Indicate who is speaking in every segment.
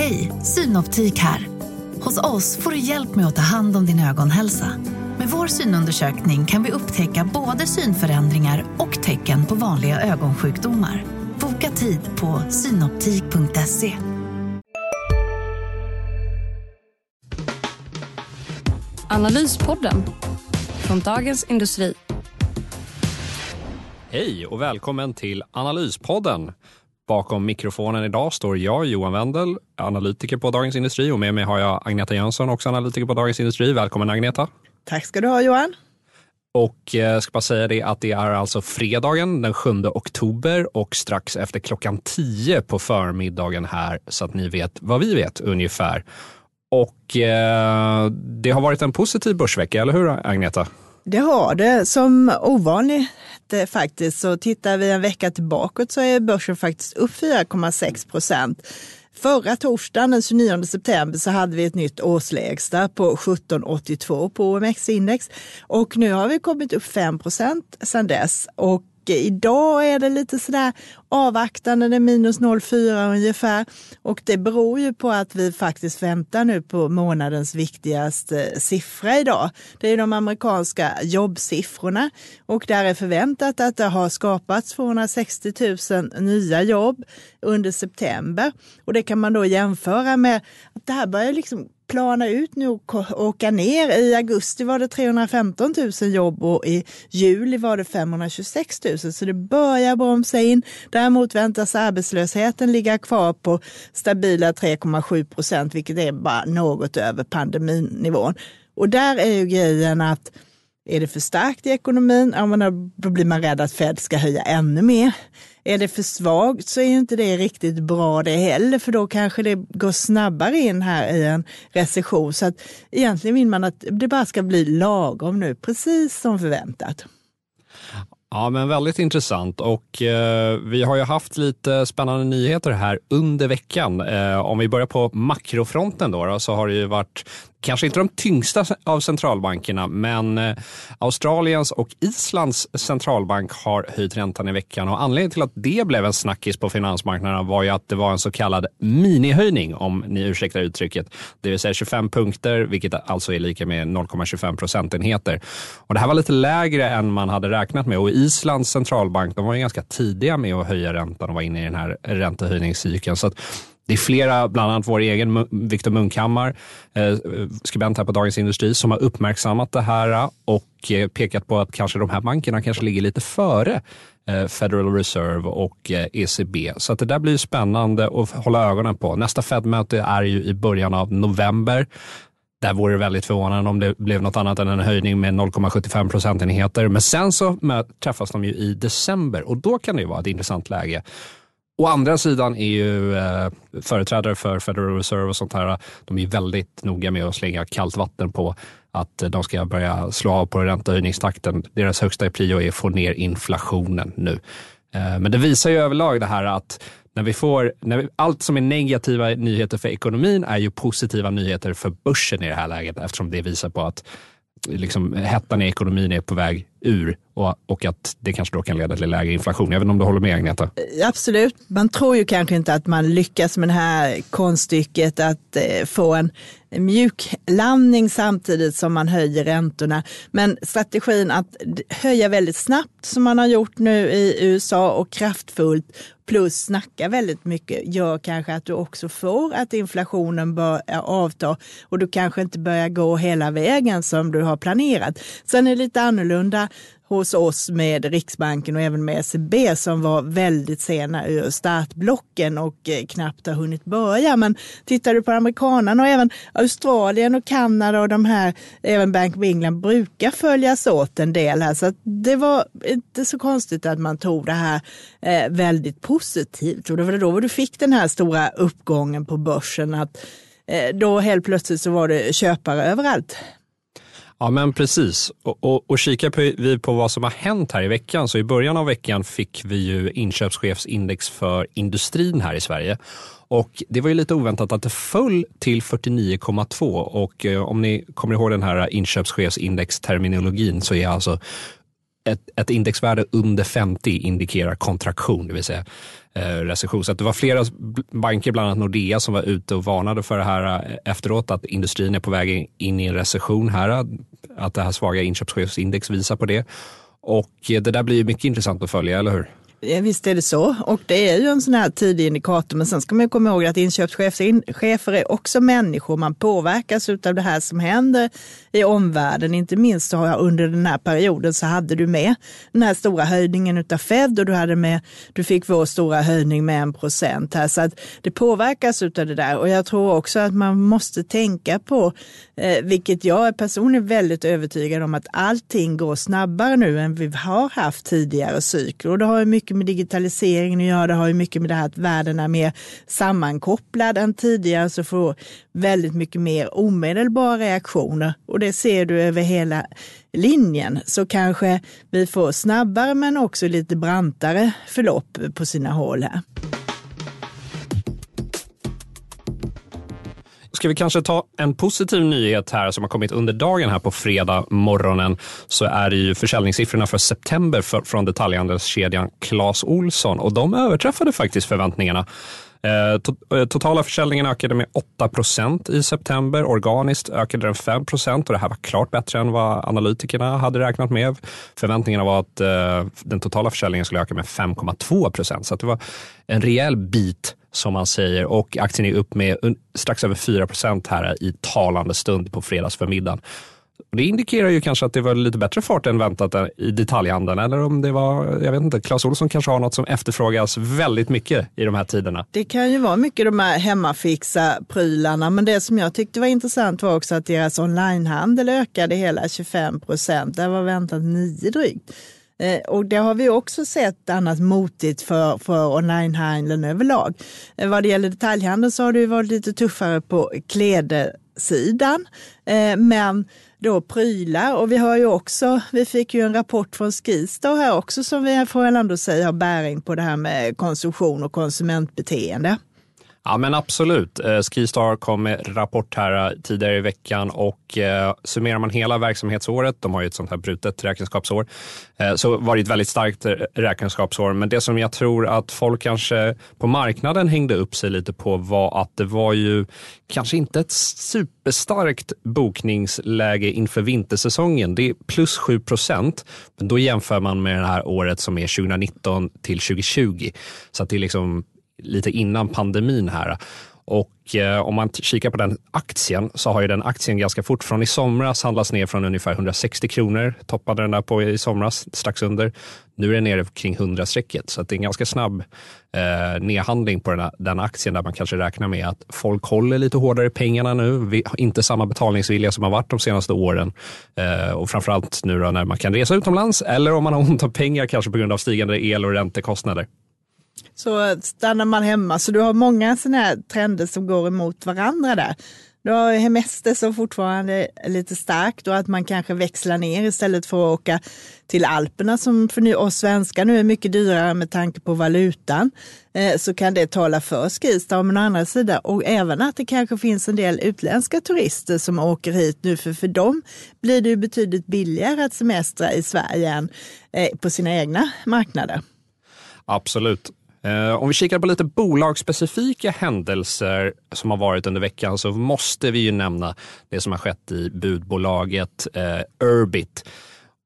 Speaker 1: Hej, Synoptik här. Hos oss får du hjälp med att ta hand om din ögonhälsa. Med vår synundersökning kan vi upptäcka både synförändringar och tecken på vanliga ögonsjukdomar. Boka tid på synoptik.se.
Speaker 2: Analyspodden från Dagens Industri.
Speaker 3: Hej och välkommen till Analyspodden. Bakom mikrofonen idag står jag, Johan Wendel, analytiker på Dagens Industri och med mig har jag Agneta Jönsson, också analytiker på Dagens Industri. Välkommen Agneta!
Speaker 4: Tack ska du ha Johan!
Speaker 3: Och jag eh, ska bara säga det att det är alltså fredagen den 7 oktober och strax efter klockan 10 på förmiddagen här så att ni vet vad vi vet ungefär. Och eh, det har varit en positiv börsvecka, eller hur Agneta?
Speaker 4: Det har det. Som ovanligt eh, faktiskt så tittar vi en vecka tillbaka så är börsen faktiskt upp 4,6 procent. Förra torsdagen den 29 september så hade vi ett nytt årslägsta på 1782 på OMX-index och nu har vi kommit upp 5 procent sedan dess. Och idag är det lite sådär avvaktande, det är minus 0,4 ungefär. Och det beror ju på att vi faktiskt väntar nu på månadens viktigaste eh, siffra idag. Det är de amerikanska jobbsiffrorna och där är förväntat att det har skapats 260 000 nya jobb under september. Och det kan man då jämföra med att det här börjar liksom plana ut nu och åka ner. I augusti var det 315 000 jobb och i juli var det 526 000. Så det börjar bromsa in. Däremot väntas arbetslösheten ligga kvar på stabila 3,7 procent, vilket är bara något över pandeminivån. Och där är ju grejen att är det för starkt i ekonomin, ja, då blir man rädd att Fed ska höja ännu mer. Är det för svagt så är inte det riktigt bra det heller, för då kanske det går snabbare in här i en recession. Så att egentligen vill man att det bara ska bli lagom nu, precis som förväntat.
Speaker 3: Ja, men väldigt intressant och eh, vi har ju haft lite spännande nyheter här under veckan. Eh, om vi börjar på makrofronten då, då, så har det ju varit kanske inte de tyngsta av centralbankerna, men eh, Australiens och Islands centralbank har höjt räntan i veckan och anledningen till att det blev en snackis på finansmarknaderna var ju att det var en så kallad minihöjning, om ni ursäktar uttrycket, det vill säga 25 punkter, vilket alltså är lika med 0,25 procentenheter. Och det här var lite lägre än man hade räknat med och Islands centralbank, de var ju ganska tidiga med att höja räntan och var inne i den här räntehöjningscykeln. Så att det är flera, bland annat vår egen Viktor Munkhammar, eh, skribent här på Dagens Industri, som har uppmärksammat det här eh, och eh, pekat på att kanske de här bankerna kanske ligger lite före Federal Reserve och ECB. Så att det där blir spännande att hålla ögonen på. Nästa Fed-möte är ju i början av november. Där vore det väldigt förvånande om det blev något annat än en höjning med 0,75 procentenheter. Men sen så träffas de ju i december och då kan det ju vara ett intressant läge Å andra sidan är ju eh, företrädare för Federal Reserve och sånt här, de är väldigt noga med att slänga kallt vatten på att de ska börja slå av på räntehöjningstakten. Deras högsta prio är att få ner inflationen nu. Eh, men det visar ju överlag det här att när vi får, när vi, allt som är negativa nyheter för ekonomin är ju positiva nyheter för börsen i det här läget eftersom det visar på att liksom, hettan i ekonomin är på väg ur och, och att det kanske då kan leda till lägre inflation. Jag vet inte om du håller med Agneta?
Speaker 4: Eh, absolut. Man tror ju kanske inte att man lyckas med det här konststycket att eh, få en mjuklandning samtidigt som man höjer räntorna. Men strategin att höja väldigt snabbt som man har gjort nu i USA och kraftfullt plus snacka väldigt mycket gör kanske att du också får att inflationen börjar avta och du kanske inte börjar gå hela vägen som du har planerat. Sen är det lite annorlunda hos oss med Riksbanken och även med ECB som var väldigt sena ur startblocken och eh, knappt har hunnit börja. Men tittar du på amerikanerna och även Australien och Kanada och de här, även Bank of England brukar följas åt en del här. Så det var inte så konstigt att man tog det här eh, väldigt positivt. Och det var då du fick den här stora uppgången på börsen. att eh, då helt plötsligt så var det köpare överallt.
Speaker 3: Ja men precis. Och, och, och kikar vi på vad som har hänt här i veckan så i början av veckan fick vi ju inköpschefsindex för industrin här i Sverige. Och det var ju lite oväntat att det föll till 49,2 och eh, om ni kommer ihåg den här inköpschefsindex-terminologin så är alltså ett, ett indexvärde under 50 indikerar kontraktion, det vill säga eh, recession. Så att det var flera banker, bland annat Nordea, som var ute och varnade för det här eh, efteråt, att industrin är på väg in i en recession här. Att det här svaga inköpschefsindex visar på det. Och eh, det där blir mycket intressant att följa, eller hur?
Speaker 4: Eh, visst är det så. Och det är ju en sån här tidig indikator. Men sen ska man komma ihåg att inköpschefer är också människor. Man påverkas av det här som händer i omvärlden. Inte minst under den här perioden så hade du med den här stora höjningen av Fed och du, hade med, du fick vår stora höjning med en procent här. Så att det påverkas av det där. Och jag tror också att man måste tänka på, eh, vilket jag är personligen väldigt övertygad om, att allting går snabbare nu än vi har haft tidigare cykler. Och det har mycket med digitaliseringen att göra. Det har ju mycket med det här att världen är mer sammankopplad än tidigare. Så får väldigt mycket mer omedelbara reaktioner. Och det ser du över hela linjen. Så kanske vi får snabbare men också lite brantare förlopp på sina håll här.
Speaker 3: Ska vi kanske ta en positiv nyhet här som har kommit under dagen här på fredag morgonen så är det ju försäljningssiffrorna för september för, från detaljhandelskedjan Clas Olsson och de överträffade faktiskt förväntningarna. Eh, eh, totala försäljningen ökade med 8 procent i september. Organiskt ökade den 5 procent och det här var klart bättre än vad analytikerna hade räknat med. Förväntningarna var att eh, den totala försäljningen skulle öka med 5,2 procent så det var en rejäl bit som man säger och aktien är upp med strax över 4% här i talande stund på fredagsförmiddagen. Det indikerar ju kanske att det var lite bättre fart än väntat i detaljhandeln. Eller om det var, jag vet inte, Clas Ohlson kanske har något som efterfrågas väldigt mycket i de här tiderna.
Speaker 4: Det kan ju vara mycket de här hemmafixa prylarna. Men det som jag tyckte var intressant var också att deras onlinehandel ökade hela 25 procent. Det var väntat 9 drygt. Eh, och det har vi också sett annat motigt för, för onlinehandeln överlag. Eh, vad det gäller detaljhandeln så har det varit lite tuffare på klädesidan. Eh, men då prylar och vi har ju också, vi fick ju en rapport från Skistar här också som vi får väl ändå säga har bäring på det här med konsumtion och konsumentbeteende.
Speaker 3: Ja men absolut. Eh, Skistar kom med rapport här eh, tidigare i veckan och eh, summerar man hela verksamhetsåret, de har ju ett sånt här brutet räkenskapsår, så var det ett väldigt starkt räkenskapsår. Men det som jag tror att folk kanske på marknaden hängde upp sig lite på var att det var ju kanske inte ett superstarkt bokningsläge inför vintersäsongen. Det är plus 7 procent, men då jämför man med det här året som är 2019 till 2020. Så att det är liksom lite innan pandemin här. Och eh, om man kikar på den aktien så har ju den aktien ganska fort från i somras handlats ner från ungefär 160 kronor. Toppade den där på i somras, strax under. Nu är den nere kring 100-strecket så det är en ganska snabb eh, nedhandling på den, här, den aktien där man kanske räknar med att folk håller lite hårdare i pengarna nu. Vi har inte samma betalningsvilja som har varit de senaste åren. Eh, och framförallt nu då när man kan resa utomlands eller om man har ont om pengar kanske på grund av stigande el och räntekostnader
Speaker 4: så stannar man hemma. Så du har många sådana här trender som går emot varandra där. Du har hemester som fortfarande är lite starkt och att man kanske växlar ner istället för att åka till Alperna som för oss svenskar nu är mycket dyrare med tanke på valutan. Eh, så kan det tala för Skistar. Men å andra sidan, och även att det kanske finns en del utländska turister som åker hit nu, för för dem blir det ju betydligt billigare att semestra i Sverige än eh, på sina egna marknader.
Speaker 3: Absolut. Eh, om vi kikar på lite bolagsspecifika händelser som har varit under veckan så måste vi ju nämna det som har skett i budbolaget eh, Urbit.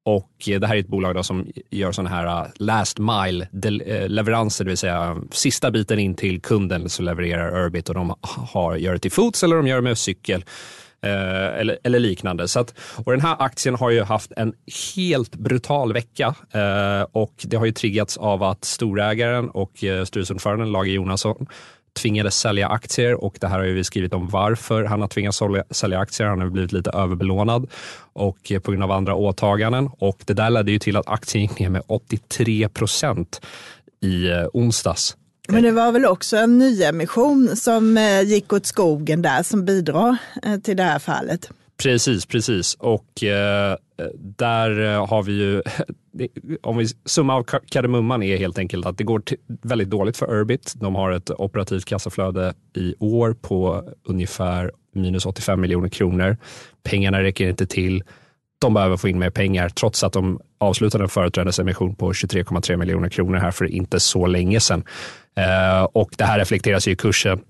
Speaker 3: Och eh, det här är ett bolag som gör sådana här eh, last mile leveranser, det vill säga sista biten in till kunden så levererar Urbit och de har, gör det till fots eller de gör det med cykel. Eh, eller, eller, liknande. Så att, och den här aktien har ju haft en helt brutal vecka eh, och det har ju triggats av att storägaren och eh, styrelseordföranden Lage Jonasson tvingades sälja aktier och det här har vi skrivit om varför han har tvingats sälja aktier. Han har blivit lite överbelånad och eh, på grund av andra åtaganden och det där ledde ju till att aktien gick ner med 83 procent i eh, onsdags.
Speaker 4: Men det var väl också en nyemission som eh, gick åt skogen där som bidrar eh, till det här fallet.
Speaker 3: Precis, precis. Och eh, där eh, har vi ju, om vi summa av kardemumman är helt enkelt att det går väldigt dåligt för Urbit. De har ett operativt kassaflöde i år på ungefär minus 85 miljoner kronor. Pengarna räcker inte till de behöver få in mer pengar trots att de avslutade en företrädesemission på 23,3 miljoner kronor här för inte så länge sedan. Eh, och det här reflekteras ju i kursen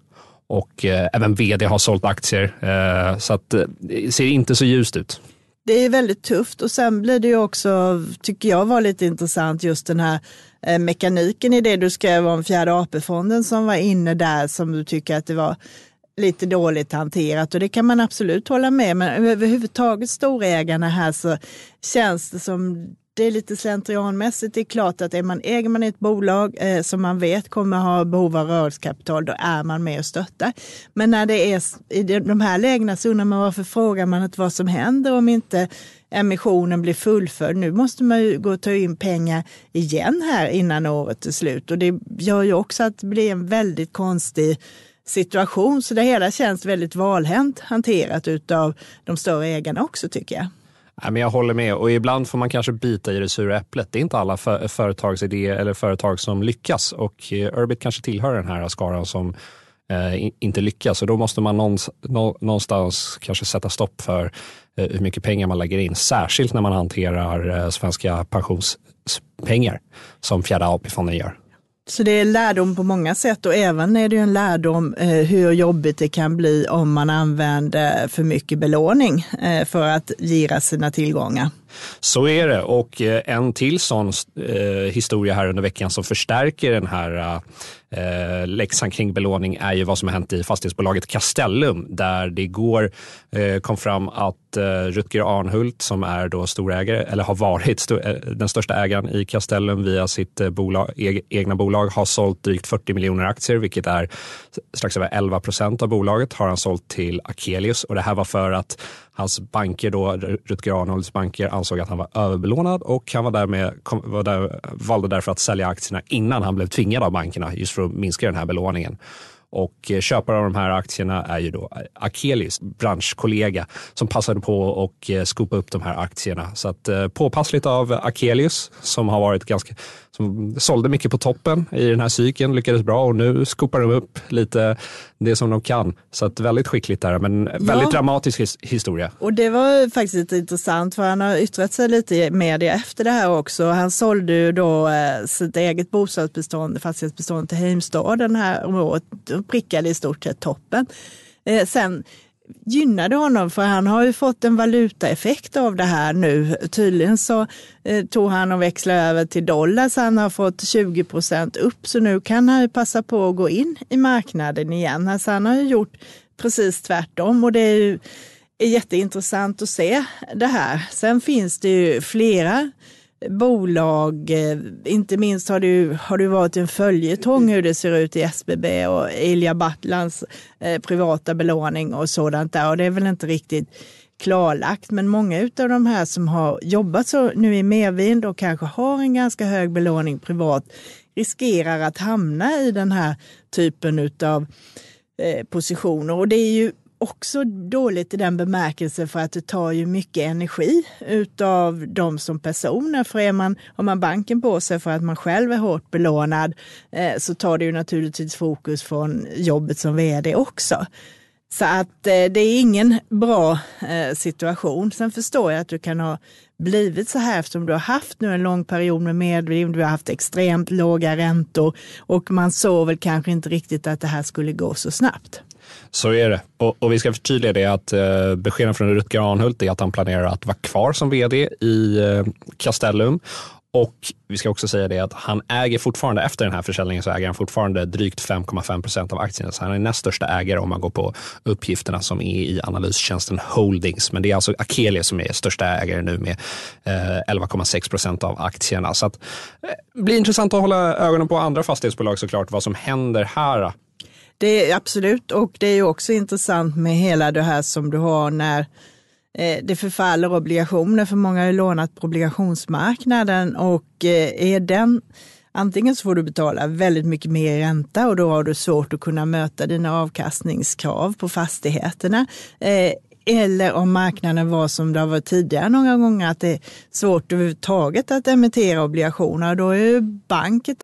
Speaker 3: och eh, även vd har sålt aktier. Eh, så att, det ser inte så ljust ut.
Speaker 4: Det är väldigt tufft och sen blir det ju också, tycker jag var lite intressant, just den här mekaniken i det du skrev om fjärde AP-fonden som var inne där som du tycker att det var lite dåligt hanterat och det kan man absolut hålla med Men överhuvudtaget storägarna här så känns det som det är lite slentrianmässigt. Det är klart att är man, äger man ett bolag eh, som man vet kommer ha behov av rörelsekapital, då är man med och stöttar. Men när det är i de här lägena så undrar man varför frågar man inte vad som händer om inte emissionen blir fullföljd. Nu måste man ju gå och ta in pengar igen här innan året är slut och det gör ju också att det blir en väldigt konstig situation. Så det hela känns väldigt valhänt hanterat av de större ägarna också tycker jag.
Speaker 3: Nej, men jag håller med och ibland får man kanske bita i det sura äpplet. Det är inte alla för, företagsidéer eller företag som lyckas och eh, Urbit kanske tillhör den här skaran som eh, inte lyckas och då måste man någonstans kanske sätta stopp för eh, hur mycket pengar man lägger in. Särskilt när man hanterar eh, svenska pensionspengar som fjärde AP-fonden gör.
Speaker 4: Så det är lärdom på många sätt och även är det en lärdom eh, hur jobbigt det kan bli om man använder för mycket belåning eh, för att gira sina tillgångar.
Speaker 3: Så är det. Och eh, en till sån eh, historia här under veckan som förstärker den här eh, läxan kring belåning är ju vad som har hänt i fastighetsbolaget Castellum där det igår eh, kom fram att eh, Rutger Arnhult som är då storägare eller har varit st eh, den största ägaren i Castellum via sitt eh, bolag, e egna bolag har sålt drygt 40 miljoner aktier vilket är strax över 11 procent av bolaget har han sålt till Akelius. Och det här var för att Hans banker då, Rutger Arnolds banker, ansåg att han var överbelånad och han var därmed, kom, var där, valde därför att sälja aktierna innan han blev tvingad av bankerna just för att minska den här belåningen. Och eh, köpare av de här aktierna är ju då Akelius, branschkollega, som passade på att eh, skopa upp de här aktierna. Så att eh, påpassligt av Akelius som har varit ganska som sålde mycket på toppen i den här cykeln, lyckades bra och nu skopar de upp lite det som de kan. Så att väldigt skickligt där, men väldigt ja. dramatisk his historia.
Speaker 4: Och det var faktiskt lite intressant för han har yttrat sig lite i media efter det här också. Han sålde ju då eh, sitt eget bostadsbestånd, fastighetsbestånd till Heimstad den här året och prickade i stort sett toppen. Eh, sen gynnade honom för han har ju fått en valutaeffekt av det här nu. Tydligen så eh, tog han och växlade över till dollar så han har fått 20 procent upp så nu kan han ju passa på att gå in i marknaden igen. Alltså han har ju gjort precis tvärtom och det är ju är jätteintressant att se det här. Sen finns det ju flera bolag, eh, inte minst har det, har det varit en följetong hur det ser ut i SBB och Ilja Battlands eh, privata belåning och sådant där. Och det är väl inte riktigt klarlagt, men många av de här som har jobbat så nu i medvind och kanske har en ganska hög belåning privat riskerar att hamna i den här typen av eh, positioner. Och det är ju också dåligt i den bemärkelsen för att det tar ju mycket energi utav dem som personer. För är man, har man banken på sig för att man själv är hårt belånad eh, så tar det ju naturligtvis fokus från jobbet som vd också. Så att eh, det är ingen bra eh, situation. Sen förstår jag att du kan ha blivit så här eftersom du har haft nu en lång period med medvind, du har haft extremt låga räntor och man såg väl kanske inte riktigt att det här skulle gå så snabbt.
Speaker 3: Så är det. Och, och vi ska förtydliga det att eh, beskeden från Rutger Arnhult är att han planerar att vara kvar som vd i eh, Castellum. Och vi ska också säga det att han äger fortfarande, efter den här försäljningen så äger han fortfarande drygt 5,5 procent av aktierna. Så han är näst största ägare om man går på uppgifterna som är i analystjänsten Holdings. Men det är alltså Akelia som är största ägare nu med eh, 11,6 procent av aktierna. Så att, eh, blir intressant att hålla ögonen på andra fastighetsbolag såklart, vad som händer här.
Speaker 4: Det är absolut, och det är också intressant med hela det här som du har när eh, det förfaller obligationer, för många har ju lånat på obligationsmarknaden och eh, är den Antingen så får du betala väldigt mycket mer ränta och då har du svårt att kunna möta dina avkastningskrav på fastigheterna. Eh, eller om marknaden var som det har varit tidigare några gånger, att det är svårt överhuvudtaget att emittera obligationer. Då är ju banket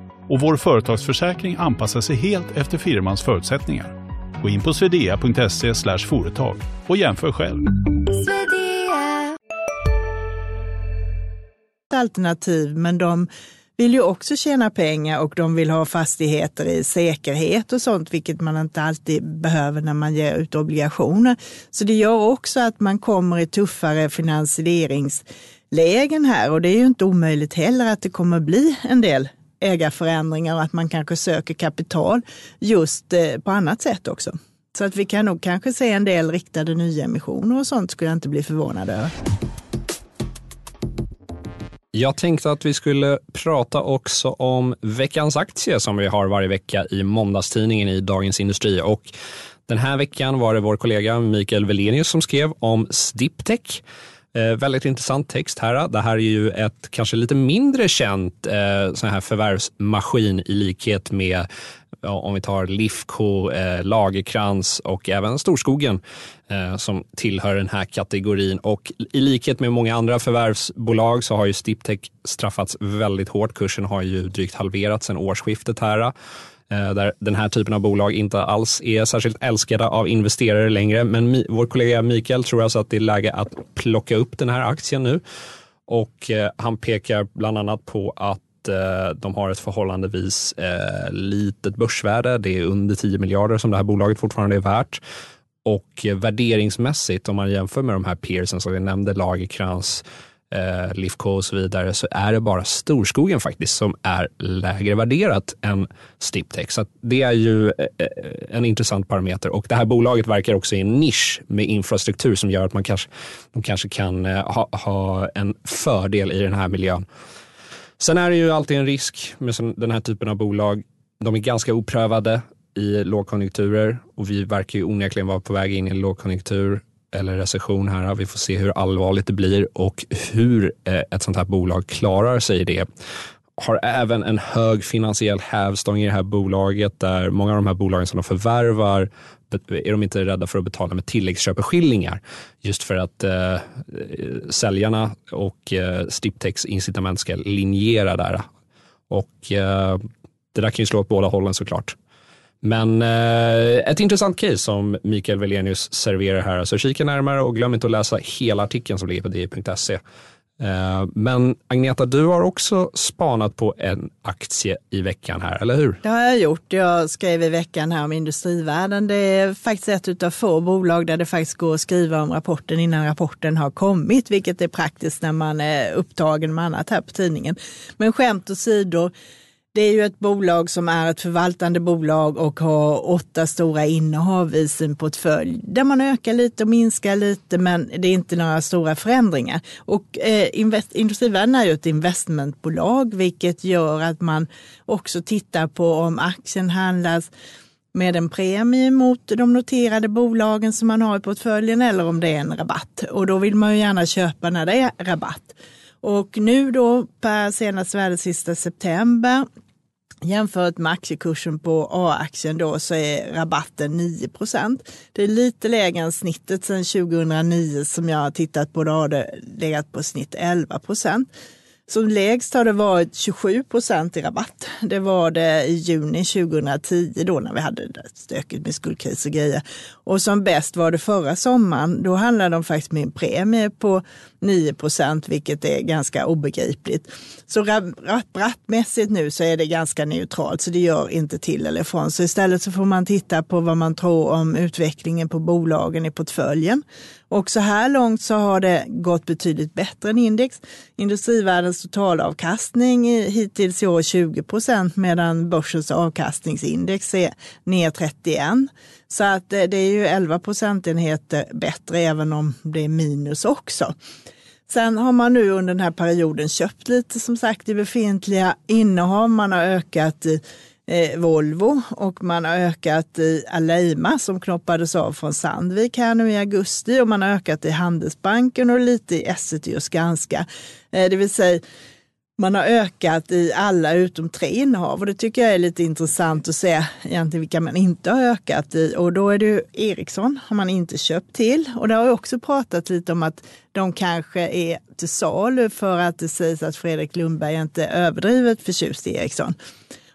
Speaker 5: och vår företagsförsäkring anpassar sig helt efter firmans förutsättningar. Gå in på swedea.se företag och jämför själv.
Speaker 4: Alternativ, men de vill ju också tjäna pengar och de vill ha fastigheter i säkerhet och sånt, vilket man inte alltid behöver när man ger ut obligationer. Så det gör också att man kommer i tuffare finansieringslägen här och det är ju inte omöjligt heller att det kommer bli en del ägarförändringar och att man kanske söker kapital just eh, på annat sätt också. Så att vi kan nog kanske se en del riktade nyemissioner och sånt skulle jag inte bli förvånad över.
Speaker 3: Jag tänkte att vi skulle prata också om veckans aktie som vi har varje vecka i måndagstidningen i Dagens Industri. Och den här veckan var det vår kollega Mikael Velenius som skrev om Stiptech. Eh, väldigt intressant text här. Det här är ju ett kanske lite mindre känt eh, sån här förvärvsmaskin i likhet med ja, om vi tar Lifco, eh, Lagerkrans och även Storskogen eh, som tillhör den här kategorin. Och i likhet med många andra förvärvsbolag så har ju Stiptech straffats väldigt hårt. Kursen har ju drygt halverats sedan årsskiftet här. Eh, där den här typen av bolag inte alls är särskilt älskade av investerare längre. Men vår kollega Mikael tror alltså att det är läge att plocka upp den här aktien nu. Och eh, han pekar bland annat på att eh, de har ett förhållandevis litet börsvärde. Det är under 10 miljarder som det här bolaget fortfarande är värt. Och värderingsmässigt, om man jämför med de här peersen som vi nämnde, Lagerkrans, eh, Lifco och så vidare, så är det bara storskogen faktiskt som är lägre värderat än Stiptech. Så det är ju eh, eh, en intressant parameter och det här bolaget verkar också i en nisch med infrastruktur som gör att man kanske, de kanske kan eh, ha, ha en fördel i den här miljön. Sen är det ju alltid en risk med den här typen av bolag. De är ganska oprövade i lågkonjunkturer och vi verkar ju onekligen vara på väg in i en lågkonjunktur eller recession här. Vi får se hur allvarligt det blir och hur eh, ett sånt här bolag klarar sig i det. Har även en hög finansiell hävstång i det här bolaget där många av de här bolagen som de förvärvar är de inte rädda för att betala med tilläggsköpeskillingar. Just för att eh, säljarna och eh, Stiptex incitament ska linjera där. Och eh, det där kan ju slå åt båda hållen såklart. Men eh, ett intressant case som Mikael Velenius serverar här. Så kika närmare och glöm inte att läsa hela artikeln som ligger på di.se. Eh, men Agneta, du har också spanat på en aktie i veckan här, eller hur?
Speaker 4: Det har jag gjort. Jag skrev i veckan här om Industrivärden. Det är faktiskt ett av få bolag där det faktiskt går att skriva om rapporten innan rapporten har kommit, vilket är praktiskt när man är upptagen med annat här på tidningen. Men skämt åsido, det är ju ett bolag som är ett förvaltande bolag och har åtta stora innehav i sin portfölj där man ökar lite och minskar lite men det är inte några stora förändringar. Och eh, invest, Industrivärden är ju ett investmentbolag vilket gör att man också tittar på om aktien handlas med en premie mot de noterade bolagen som man har i portföljen eller om det är en rabatt. Och då vill man ju gärna köpa när det är rabatt. Och nu då per senaste värde sista september Jämfört med aktiekursen på A-aktien då så är rabatten 9% Det är lite lägre än snittet sedan 2009 som jag har tittat på. Då har det legat på snitt 11 som lägst har det varit 27 procent i rabatt. Det var det i juni 2010 då när vi hade det stökigt med skuldkris och grejer. Och som bäst var det förra sommaren. Då handlade de faktiskt med en premie på 9 procent, vilket är ganska obegripligt. Så rabattmässigt nu så är det ganska neutralt, så det gör inte till eller från. Så istället så får man titta på vad man tror om utvecklingen på bolagen i portföljen. Och så här långt så har det gått betydligt bättre än index. Industrivärldens totalavkastning hittills i år 20 procent medan börsens avkastningsindex är ner 31. Så att eh, det är ju 11 procentenheter bättre även om det är minus också. Sen har man nu under den här perioden köpt lite som sagt i befintliga innehav. Man har ökat i Eh, Volvo och man har ökat i Aleima som knoppades av från Sandvik här nu i augusti och man har ökat i Handelsbanken och lite i Essity och Skanska. Eh, det vill säga man har ökat i alla utom tre innehav och det tycker jag är lite intressant att se egentligen vilka man inte har ökat i. Och då är det ju Ericsson har man inte köpt till och det har ju också pratat lite om att de kanske är till salu för att det sägs att Fredrik Lundberg inte är överdrivet förtjust i Ericsson.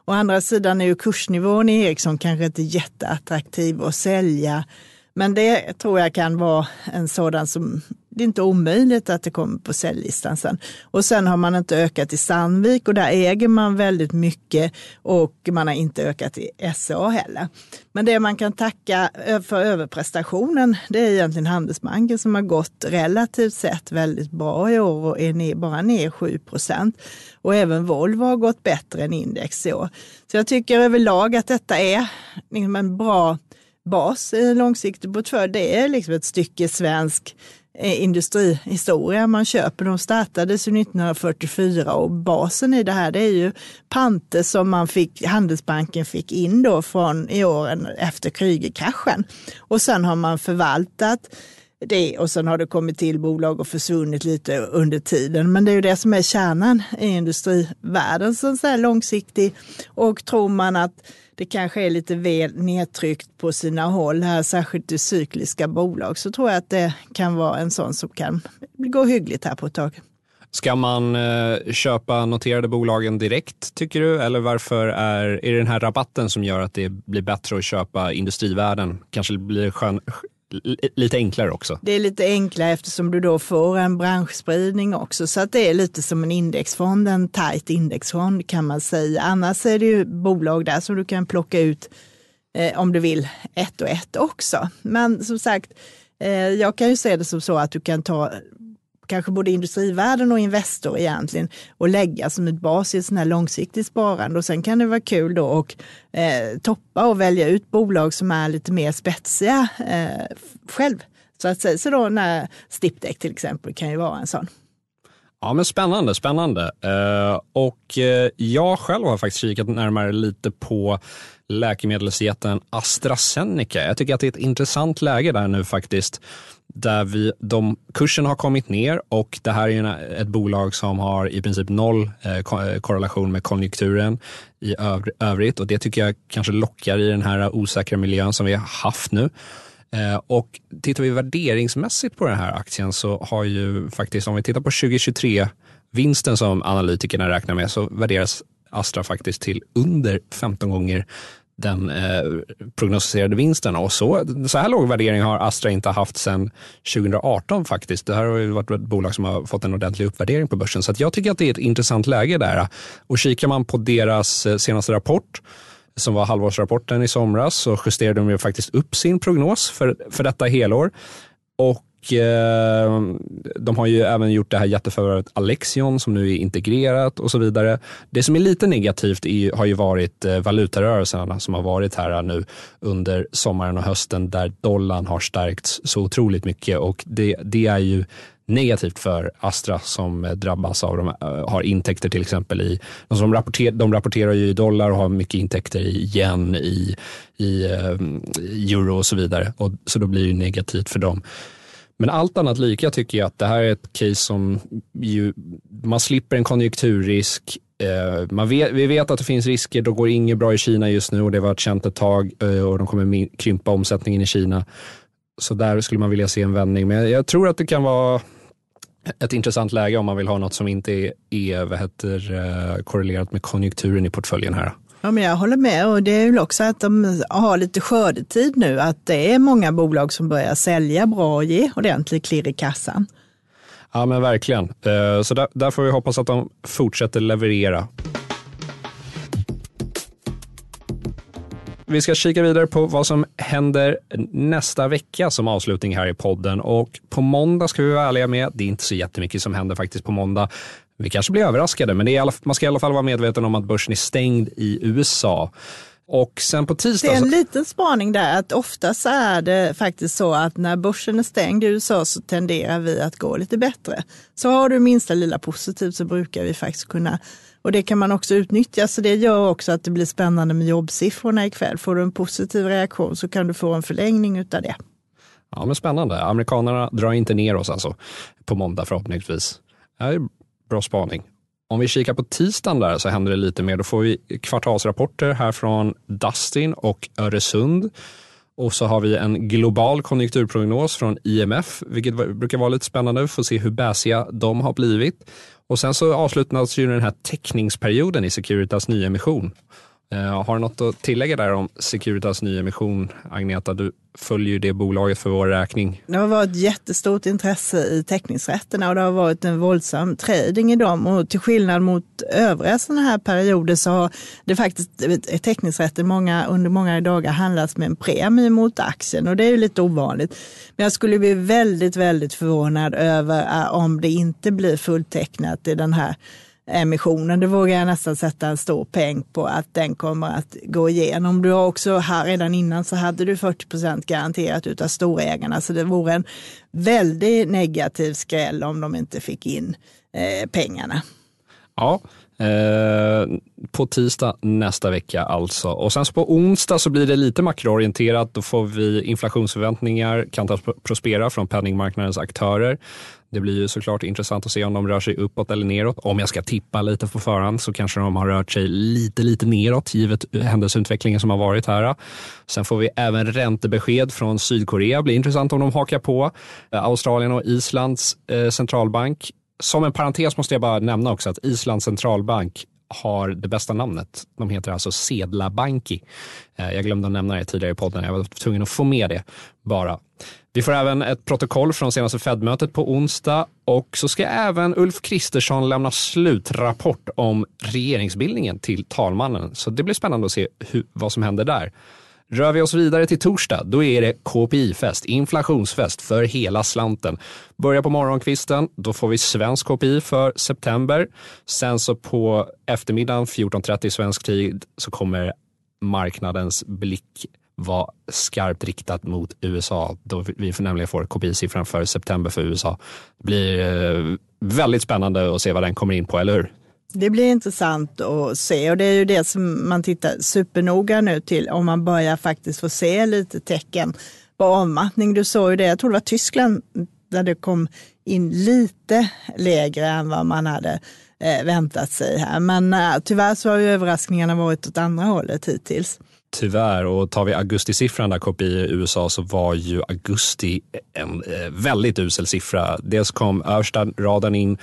Speaker 4: Å andra sidan är ju kursnivån i Ericsson kanske inte jätteattraktiv att sälja. Men det tror jag kan vara en sådan som det är inte omöjligt att det kommer på säljlistan sen. Och sen har man inte ökat i Sandvik och där äger man väldigt mycket och man har inte ökat i SA heller. Men det man kan tacka eh, för överprestationen, det är egentligen Handelsbanken som har gått relativt sett väldigt bra i år och är ner, bara ner 7 procent. Och även Volvo har gått bättre än index i år. Så jag tycker överlag att detta är liksom en bra bas eh, i en långsiktig portfölj. Det är liksom ett stycke svensk Eh, industrihistoria man köper. De startades 1944 och basen i det här det är ju panter som man fick, Handelsbanken fick in då från i åren efter Krügerkraschen. Och sen har man förvaltat det och sen har det kommit till bolag och försvunnit lite under tiden. Men det är ju det som är kärnan i industrivärlden, så långsiktig. Och tror man att det kanske är lite väl nedtryckt på sina håll här, särskilt i cykliska bolag, så tror jag att det kan vara en sån som kan gå hyggligt här på ett tag.
Speaker 3: Ska man eh, köpa noterade bolagen direkt tycker du? Eller varför är, är det den här rabatten som gör att det blir bättre att köpa industrivärden? Kanske blir skön, lite enklare också.
Speaker 4: Det är lite enklare eftersom du då får en branschspridning också. Så att det är lite som en indexfond, en tajt indexfond kan man säga. Annars är det ju bolag där som du kan plocka ut eh, om du vill ett och ett också. Men som sagt, eh, jag kan ju se det som så att du kan ta kanske både industrivärden och Investor egentligen och lägga som ett bas i ett sånt här långsiktigt sparande. Och sen kan det vara kul då att eh, toppa och välja ut bolag som är lite mer spetsiga eh, själv. Så att säga, så då när Stipdeck till exempel kan ju vara en sån.
Speaker 3: Ja, men spännande, spännande. Eh, och eh, jag själv har faktiskt kikat närmare lite på läkemedelsjätten AstraZeneca. Jag tycker att det är ett intressant läge där nu faktiskt där vi, de, kursen har kommit ner och det här är ett bolag som har i princip noll eh, eh korrelation med konjunkturen i övrigt och det tycker jag kanske lockar i den här osäkra miljön som vi har haft nu. Eh, och tittar vi värderingsmässigt på den här aktien så har ju faktiskt, om vi tittar på 2023 vinsten som analytikerna räknar med så värderas Astra faktiskt till under 15 gånger den eh, prognostiserade vinsten. Och så, så här låg värdering har Astra inte haft sedan 2018 faktiskt. Det här har ju varit ett bolag som har fått en ordentlig uppvärdering på börsen. Så jag tycker att det är ett intressant läge där. Och kikar man på deras eh, senaste rapport som var halvårsrapporten i somras så justerade de ju faktiskt upp sin prognos för, för detta helår. Och Eh, de har ju även gjort det här jätteförvärvet Alexion som nu är integrerat och så vidare. Det som är lite negativt är, har ju varit eh, valutarörelserna som har varit här nu under sommaren och hösten där dollarn har stärkts så otroligt mycket och det, det är ju negativt för Astra som eh, drabbas av de eh, har intäkter till exempel i, de, rapporter, de rapporterar ju i dollar och har mycket intäkter i yen, i, i, i euro och så vidare. Och, så då blir det negativt för dem. Men allt annat lika tycker jag att det här är ett case som ju, man slipper en konjunkturrisk. Eh, man vet, vi vet att det finns risker, då går inget bra i Kina just nu och det har varit känt ett tag eh, och de kommer krympa omsättningen i Kina. Så där skulle man vilja se en vändning. Men jag tror att det kan vara ett intressant läge om man vill ha något som inte är, är vad heter, eh, korrelerat med konjunkturen i portföljen här.
Speaker 4: Ja, men jag håller med och det är väl också att de har lite skördetid nu, att det är många bolag som börjar sälja bra och ge ordentlig klirr i kassan.
Speaker 3: Ja men verkligen. Eh, så där, där får vi hoppas att de fortsätter leverera. Vi ska kika vidare på vad som händer nästa vecka som avslutning här i podden. Och på måndag ska vi vara ärliga med, det är inte så jättemycket som händer faktiskt på måndag. Vi kanske blir överraskade, men alla, man ska i alla fall vara medveten om att börsen är stängd i USA. Och sen på tisdag...
Speaker 4: Det är en liten spaning där, att oftast är det faktiskt så att när börsen är stängd i USA så tenderar vi att gå lite bättre. Så har du minsta lilla positivt så brukar vi faktiskt kunna Och det kan man också utnyttja, så det gör också att det blir spännande med jobbsiffrorna ikväll. Får du en positiv reaktion så kan du få en förlängning utav det.
Speaker 3: Ja, men spännande. Amerikanerna drar inte ner oss alltså på måndag förhoppningsvis. Det är bra spaning. Om vi kikar på tisdagen där så händer det lite mer. Då får vi kvartalsrapporter här från Dustin och Öresund. Och så har vi en global konjunkturprognos från IMF, vilket brukar vara lite spännande. Vi får se hur bäsiga de har blivit. Och sen så avslutas ju den här teckningsperioden i Securitas nyemission. Eh, har du något att tillägga där om Securitas nyemission, Agneta? Du följer ju det bolaget för vår räkning.
Speaker 4: Det har varit jättestort intresse i teckningsrätterna och det har varit en våldsam trading i dem. Och till skillnad mot övriga sådana här perioder så har det faktiskt teckningsrätter många, under många dagar handlats med en premie mot aktien och det är ju lite ovanligt. Men jag skulle bli väldigt, väldigt förvånad över äh, om det inte blir fulltecknat i den här emissionen. Det vågar jag nästan sätta en stor peng på att den kommer att gå igenom. Du har också här redan innan så hade du 40 procent garanterat utav storägarna så det vore en väldigt negativ skräll om de inte fick in eh, pengarna.
Speaker 3: Ja, Eh, på tisdag nästa vecka alltså. Och sen så på onsdag så blir det lite makroorienterat. Då får vi inflationsförväntningar, Kantas prospera från penningmarknadens aktörer. Det blir ju såklart intressant att se om de rör sig uppåt eller neråt. Om jag ska tippa lite på förhand så kanske de har rört sig lite, lite neråt givet händelseutvecklingen som har varit här. Sen får vi även räntebesked från Sydkorea. Det blir intressant om de hakar på. Eh, Australien och Islands eh, centralbank som en parentes måste jag bara nämna också att Islands centralbank har det bästa namnet. De heter alltså Sedlabanki. Eh, jag glömde att nämna det tidigare i podden. Jag var tvungen att få med det bara. Vi får även ett protokoll från senaste Fed-mötet på onsdag och så ska även Ulf Kristersson lämna slutrapport om regeringsbildningen till talmannen. Så det blir spännande att se hur, vad som händer där. Rör vi oss vidare till torsdag, då är det KPI-fest, inflationsfest för hela slanten. Börjar på morgonkvisten, då får vi svensk KPI för september. Sen så på eftermiddagen 14.30 svensk tid så kommer marknadens blick var skarpt riktat mot USA. Då vi nämligen får KPI-siffran för september för USA. Det blir eh, väldigt spännande att se vad den kommer in på, eller hur?
Speaker 4: Det blir intressant att se och det är ju det som man tittar supernoga nu till om man börjar faktiskt få se lite tecken på avmattning. Du såg ju det, jag tror det var Tyskland där det kom in lite lägre än vad man hade eh, väntat sig här. Men eh, tyvärr så har ju överraskningarna varit åt andra hållet hittills.
Speaker 3: Tyvärr, och tar vi augustisiffran där KPI i USA så var ju augusti en eh, väldigt usel siffra. Dels kom översta raden in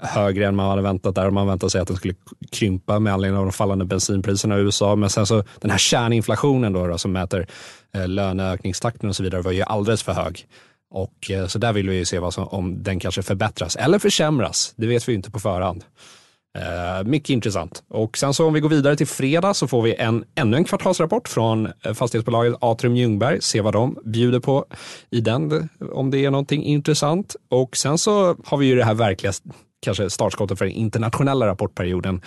Speaker 3: högre än man hade väntat där. och Man väntade sig att den skulle krympa med anledning av de fallande bensinpriserna i USA. Men sen så den här kärninflationen då, då som mäter eh, löneökningstakten och så vidare var ju alldeles för hög. Och eh, så där vill vi ju se vad som, om den kanske förbättras eller försämras. Det vet vi ju inte på förhand. Eh, mycket intressant. Och sen så om vi går vidare till fredag så får vi en, ännu en kvartalsrapport från eh, fastighetsbolaget Atrium Ljungberg. Se vad de bjuder på i den, om det är någonting intressant. Och sen så har vi ju det här verkliga kanske startskottet för den internationella rapportperioden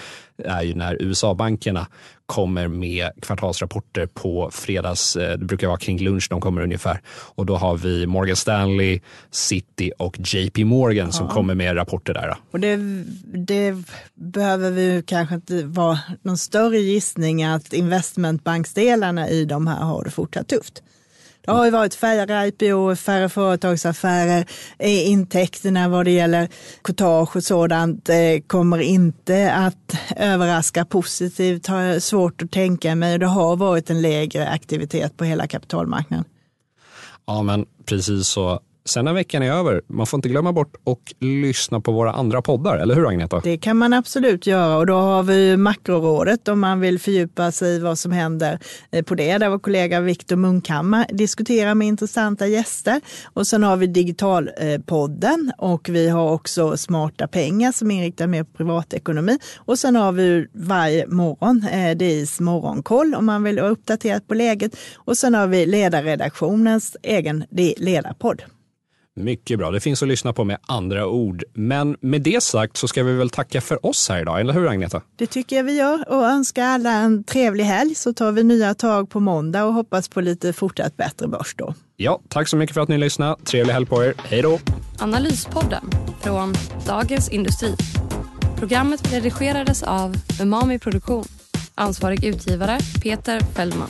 Speaker 3: är ju när USA-bankerna kommer med kvartalsrapporter på fredags, eh, det brukar vara kring lunch de kommer ungefär. Och då har vi Morgan Stanley, City och JP Morgan ja. som kommer med rapporter där.
Speaker 4: Och det, det behöver vi kanske inte vara någon större gissning att investmentbanksdelarna i de här har det fortsatt tufft. Det har ju varit färre IPO, färre företagsaffärer. Intäkterna vad det gäller courtage och sådant eh, kommer inte att överraska positivt. Har jag svårt att tänka mig. Det har varit en lägre aktivitet på hela kapitalmarknaden.
Speaker 3: Ja, men precis så Sen när veckan är över, man får inte glömma bort och lyssna på våra andra poddar, eller hur Agneta?
Speaker 4: Det kan man absolut göra och då har vi Makrorådet om man vill fördjupa sig i vad som händer eh, på det, där vår kollega Viktor Munkhammar diskuterar med intressanta gäster. Och sen har vi Digitalpodden och vi har också Smarta pengar som inriktar mer på privatekonomi. Och sen har vi varje morgon eh, DIs morgonkoll om man vill vara uppdaterad på läget. Och sen har vi ledarredaktionens egen ledarpodd.
Speaker 3: Mycket bra. Det finns att lyssna på med andra ord. Men med det sagt så ska vi väl tacka för oss här idag, eller hur Agneta?
Speaker 4: Det tycker jag vi gör och önskar alla en trevlig helg så tar vi nya tag på måndag och hoppas på lite fortsatt bättre börs då.
Speaker 3: Ja, tack så mycket för att ni lyssnade. Trevlig helg på er. Hej då!
Speaker 2: Analyspodden från Dagens Industri. Programmet redigerades av Umami Produktion. Ansvarig utgivare Peter Fellman.